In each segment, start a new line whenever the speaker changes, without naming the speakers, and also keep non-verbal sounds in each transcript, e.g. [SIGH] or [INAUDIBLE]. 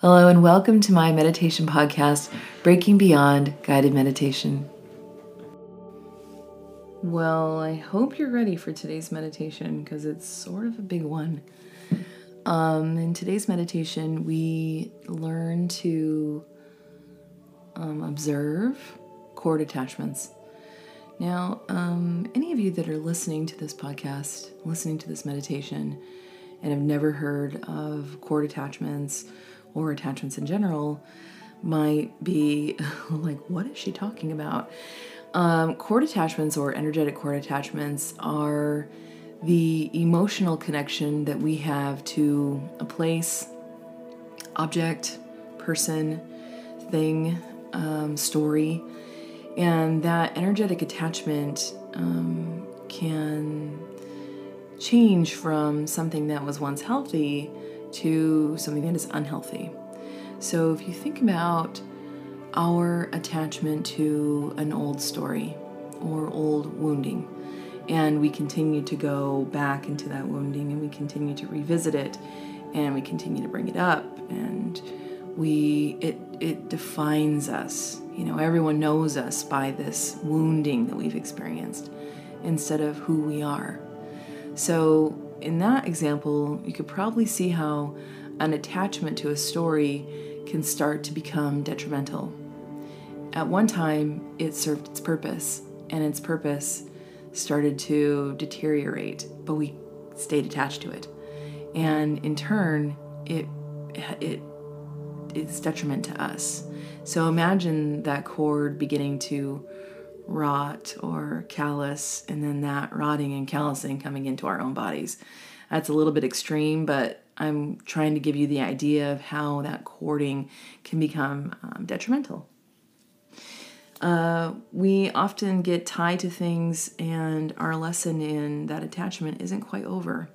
Hello, and welcome to my meditation podcast, Breaking Beyond Guided Meditation. Well, I hope you're ready for today's meditation because it's sort of a big one. Um, in today's meditation, we learn to um, observe cord attachments. Now, um, any of you that are listening to this podcast, listening to this meditation, and have never heard of cord attachments, or attachments in general might be [LAUGHS] like, what is she talking about? Um, cord attachments or energetic cord attachments are the emotional connection that we have to a place, object, person, thing, um, story. And that energetic attachment um, can change from something that was once healthy to something that is unhealthy. So if you think about our attachment to an old story or old wounding, and we continue to go back into that wounding and we continue to revisit it and we continue to bring it up and we it it defines us you know everyone knows us by this wounding that we've experienced instead of who we are so in that example, you could probably see how an attachment to a story can start to become detrimental. At one time, it served its purpose, and its purpose started to deteriorate, but we stayed attached to it. And in turn, it it it's detriment to us. So imagine that cord beginning to rot or callus, and then that rotting and callousing coming into our own bodies. That's a little bit extreme, but I'm trying to give you the idea of how that cording can become um, detrimental. Uh, we often get tied to things, and our lesson in that attachment isn't quite over.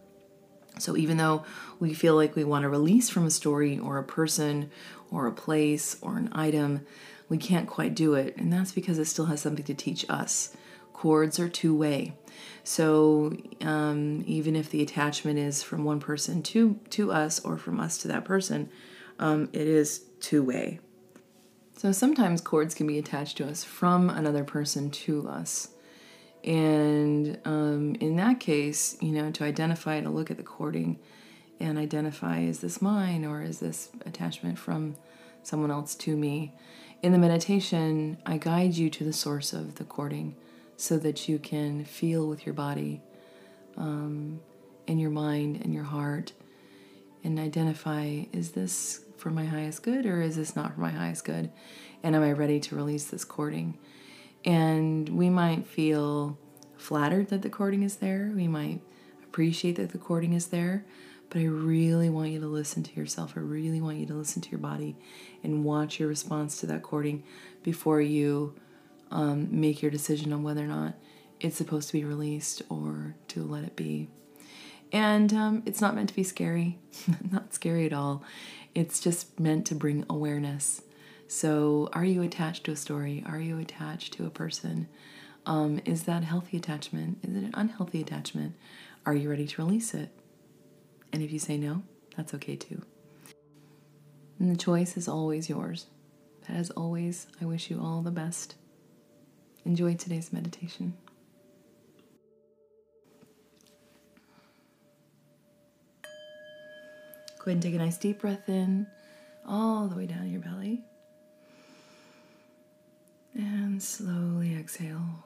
So, even though we feel like we want to release from a story or a person or a place or an item, we can't quite do it. And that's because it still has something to teach us. Cords are two way. So um, even if the attachment is from one person to, to us or from us to that person, um, it is two way. So sometimes cords can be attached to us from another person to us. And um, in that case, you know, to identify, to look at the cording and identify is this mine or is this attachment from someone else to me? In the meditation, I guide you to the source of the cording so that you can feel with your body um, and your mind and your heart and identify is this for my highest good or is this not for my highest good? And am I ready to release this cording? And we might feel flattered that the cording is there. We might appreciate that the cording is there. But I really want you to listen to yourself. I really want you to listen to your body and watch your response to that cording before you um, make your decision on whether or not it's supposed to be released or to let it be. And um, it's not meant to be scary, [LAUGHS] not scary at all. It's just meant to bring awareness. So, are you attached to a story? Are you attached to a person? Um, is that healthy attachment? Is it an unhealthy attachment? Are you ready to release it? And if you say no, that's okay too. And the choice is always yours. As always, I wish you all the best. Enjoy today's meditation. Go ahead and take a nice deep breath in, all the way down your belly. And slowly exhale.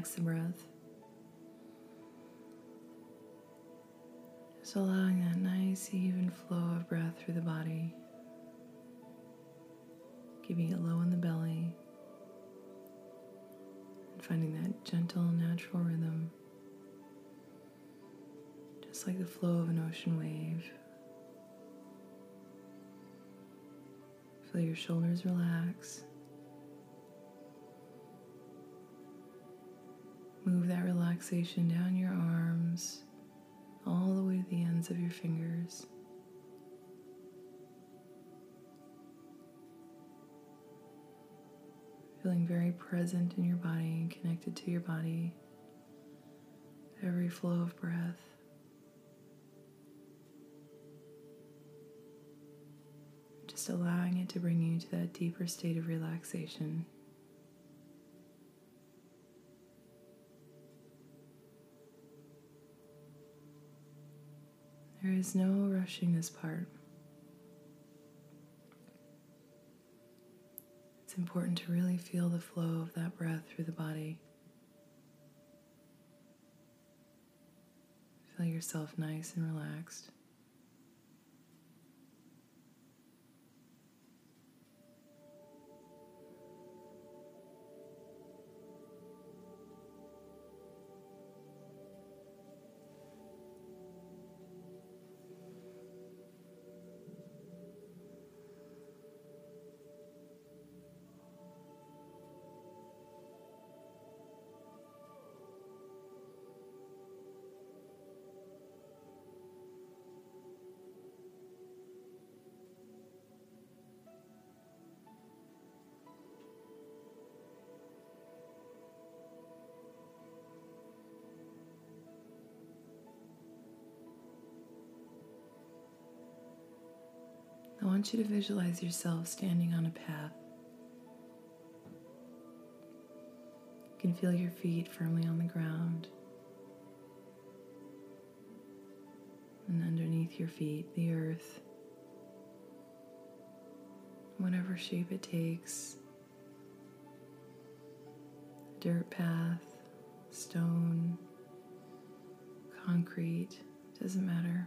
Relax the breath. Just allowing that nice, even flow of breath through the body, keeping it low in the belly, and finding that gentle, natural rhythm. just like the flow of an ocean wave. Feel your shoulders relax. Move that relaxation down your arms, all the way to the ends of your fingers. Feeling very present in your body connected to your body. Every flow of breath. Just allowing it to bring you to that deeper state of relaxation. Is no rushing this part. It's important to really feel the flow of that breath through the body. Feel yourself nice and relaxed. I want you to visualize yourself standing on a path. You can feel your feet firmly on the ground. And underneath your feet, the earth. Whatever shape it takes dirt path, stone, concrete, doesn't matter.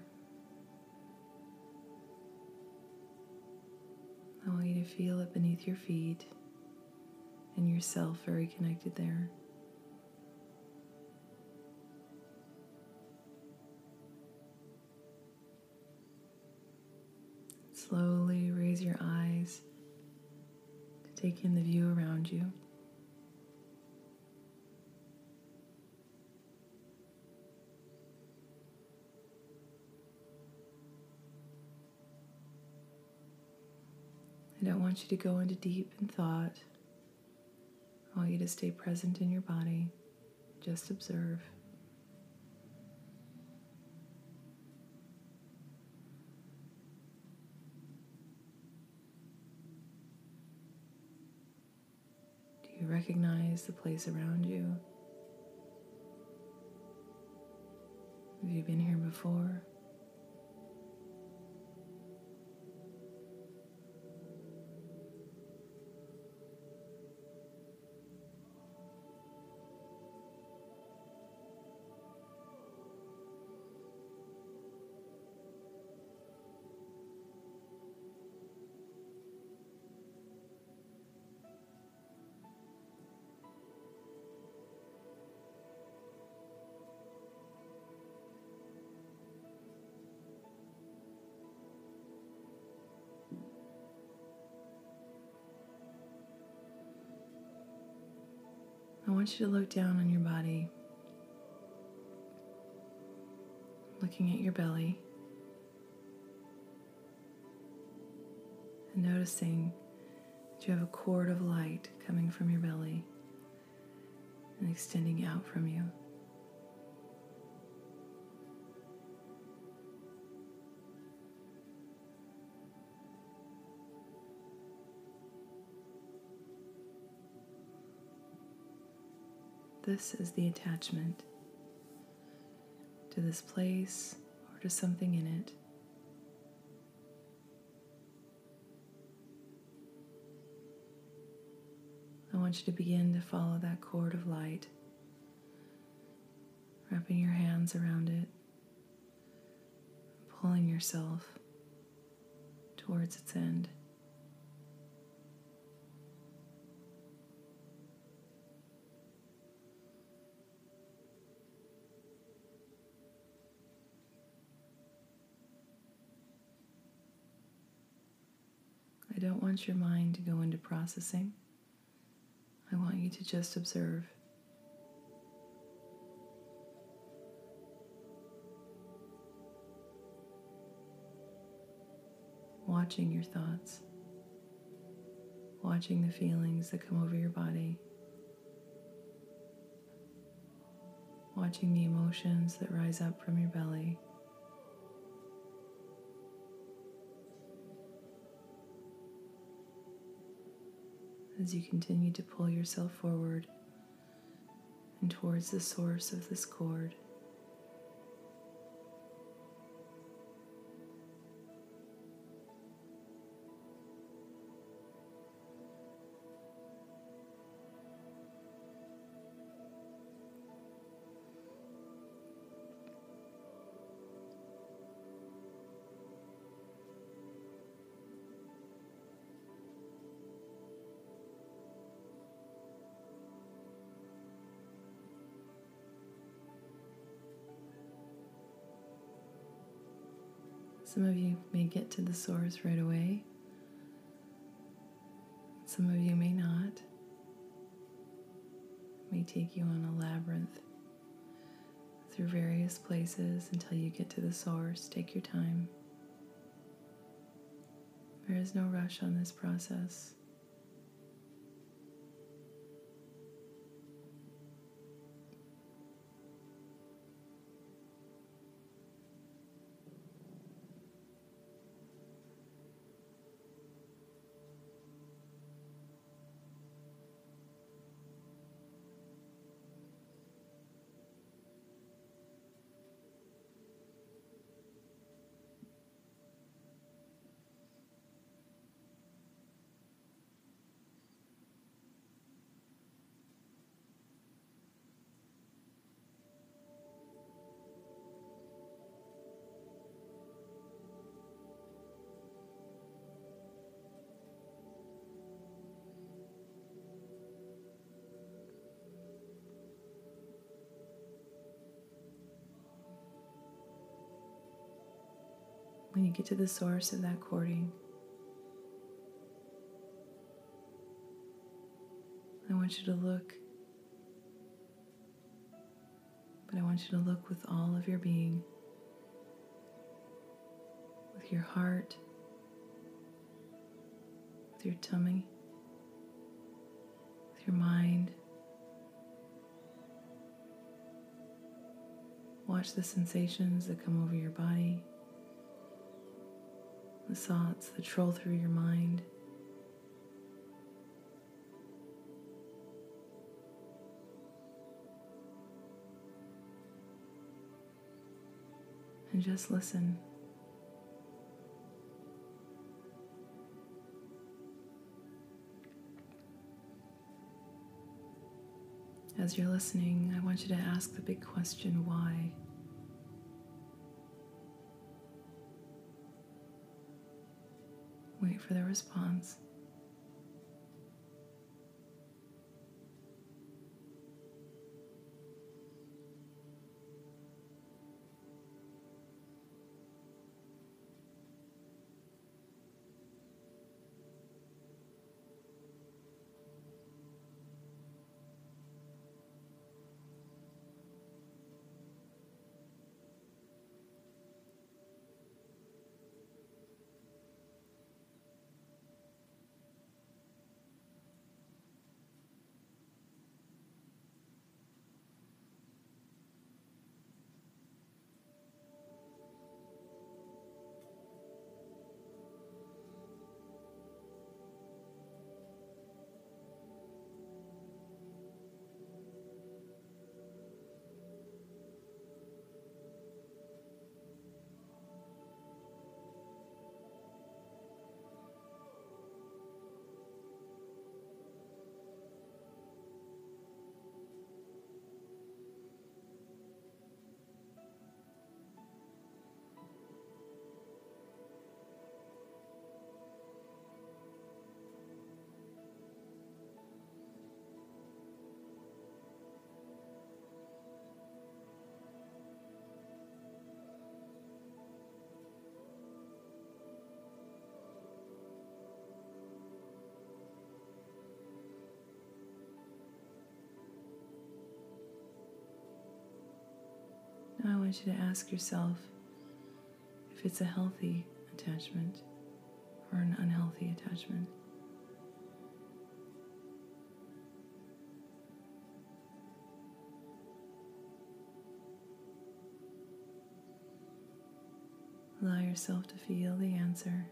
I want you to feel it beneath your feet and yourself very connected there. Slowly raise your eyes to take in the view around you. I want you to go into deep in thought. I want you to stay present in your body. Just observe. Do you recognize the place around you? Have you been here before? Want you to look down on your body, looking at your belly, and noticing that you have a cord of light coming from your belly and extending out from you. This is the attachment to this place or to something in it. I want you to begin to follow that cord of light, wrapping your hands around it, pulling yourself towards its end. Don't want your mind to go into processing. I want you to just observe. Watching your thoughts, watching the feelings that come over your body, watching the emotions that rise up from your belly. As you continue to pull yourself forward and towards the source of this cord. Some of you may get to the source right away. Some of you may not. It may take you on a labyrinth through various places until you get to the source. Take your time. There is no rush on this process. You get to the source of that cording, I want you to look, but I want you to look with all of your being, with your heart, with your tummy, with your mind. Watch the sensations that come over your body the thoughts that troll through your mind. And just listen. As you're listening, I want you to ask the big question why? For the response. Now I want you to ask yourself if it's a healthy attachment or an unhealthy attachment. Allow yourself to feel the answer.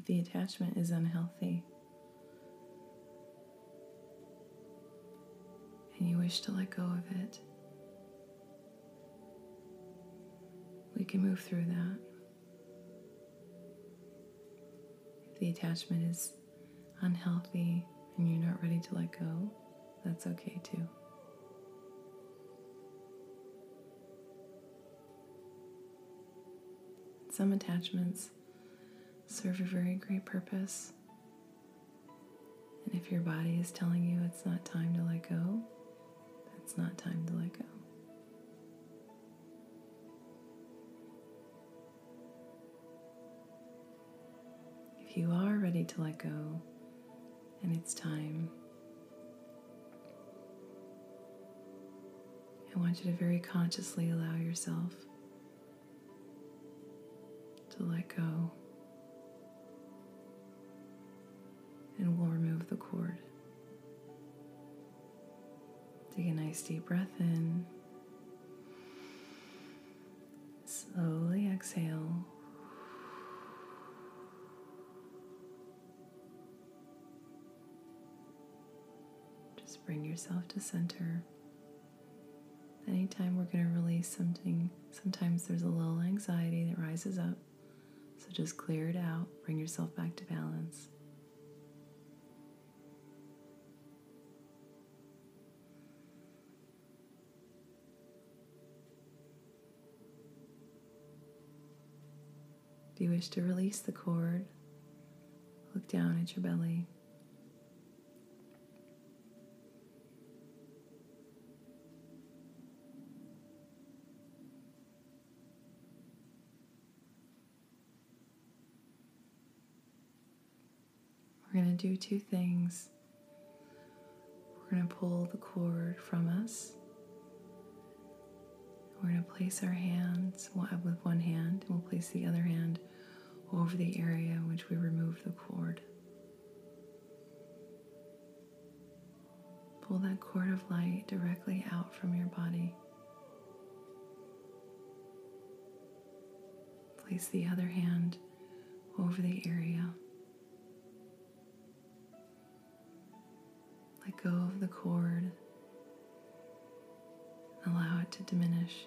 If the attachment is unhealthy and you wish to let go of it, we can move through that. If the attachment is unhealthy and you're not ready to let go, that's okay too. Some attachments serve a very great purpose. And if your body is telling you it's not time to let go, it's not time to let go. If you are ready to let go and it's time, I want you to very consciously allow yourself to let go. And we'll remove the cord. Take a nice deep breath in. Slowly exhale. Just bring yourself to center. Anytime we're going to release something, sometimes there's a little anxiety that rises up. So just clear it out, bring yourself back to balance. Wish to release the cord, look down at your belly. We're going to do two things. We're going to pull the cord from us. We're going to place our hands with one hand, and we'll place the other hand over the area in which we removed the cord. Pull that cord of light directly out from your body. Place the other hand over the area. Let go of the cord. Allow it to diminish.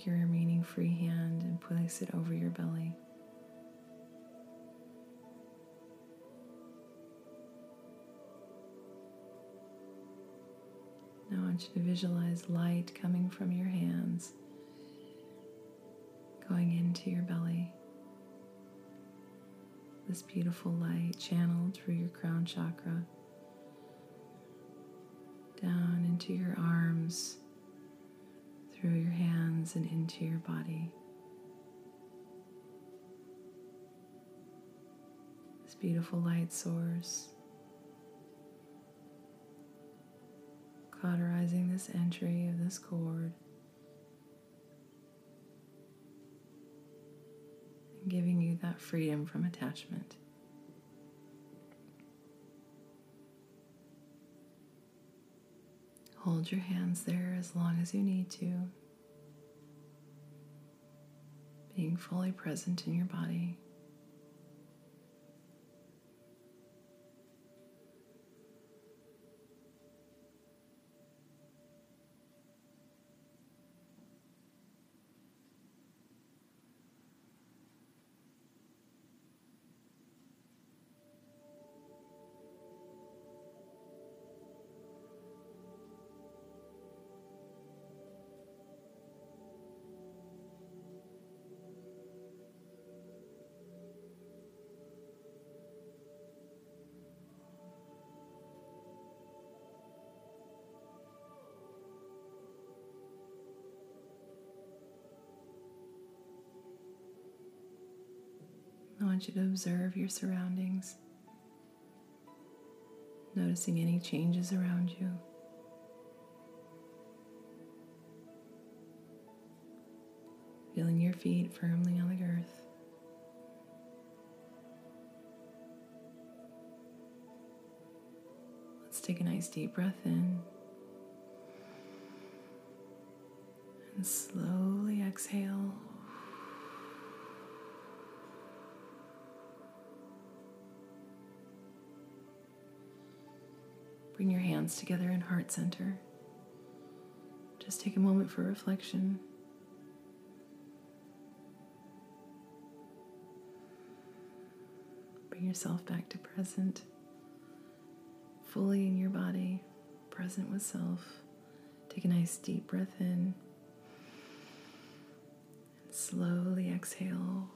Take your remaining free hand and place it over your belly. Now I want you to visualize light coming from your hands, going into your belly. This beautiful light channeled through your crown chakra, down into your arms, through your hands, and into your body. This beautiful light source cauterizing this entry of this cord and giving you that freedom from attachment. Hold your hands there as long as you need to, being fully present in your body. Want you to observe your surroundings, noticing any changes around you. Feeling your feet firmly on the earth. Let's take a nice deep breath in. And slowly exhale. Bring your hands together in heart center. Just take a moment for reflection. Bring yourself back to present, fully in your body, present with self. Take a nice deep breath in and slowly exhale.